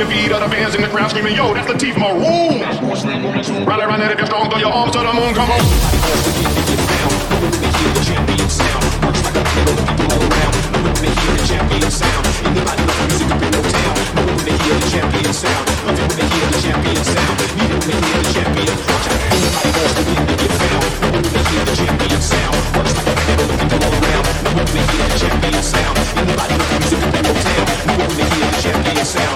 of feet of the fans in the crowd screaming, Yo, that's the teeth maroon. Rally around it if you're strong, throw your arms to the moon. Come on. Like a people all around. They hear the champion sound, anybody music they hear the champion sound, the champion sound, they hear the champion. Anybody they hear the champion sound, like a people all around. They hear the champion sound, anybody music up no town. When they hear the champion sound, when they hear the champion sound, even when they hear the champion. Watch out, anybody wants to win, they get found. When they hear the champion sound, works like a pillow, people all around. When they hear the champion sound, anybody know music up in no town. When they hear the champion sound, when they hear the champion sound,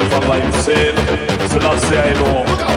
yourself alive. Saying, Selassie, I know.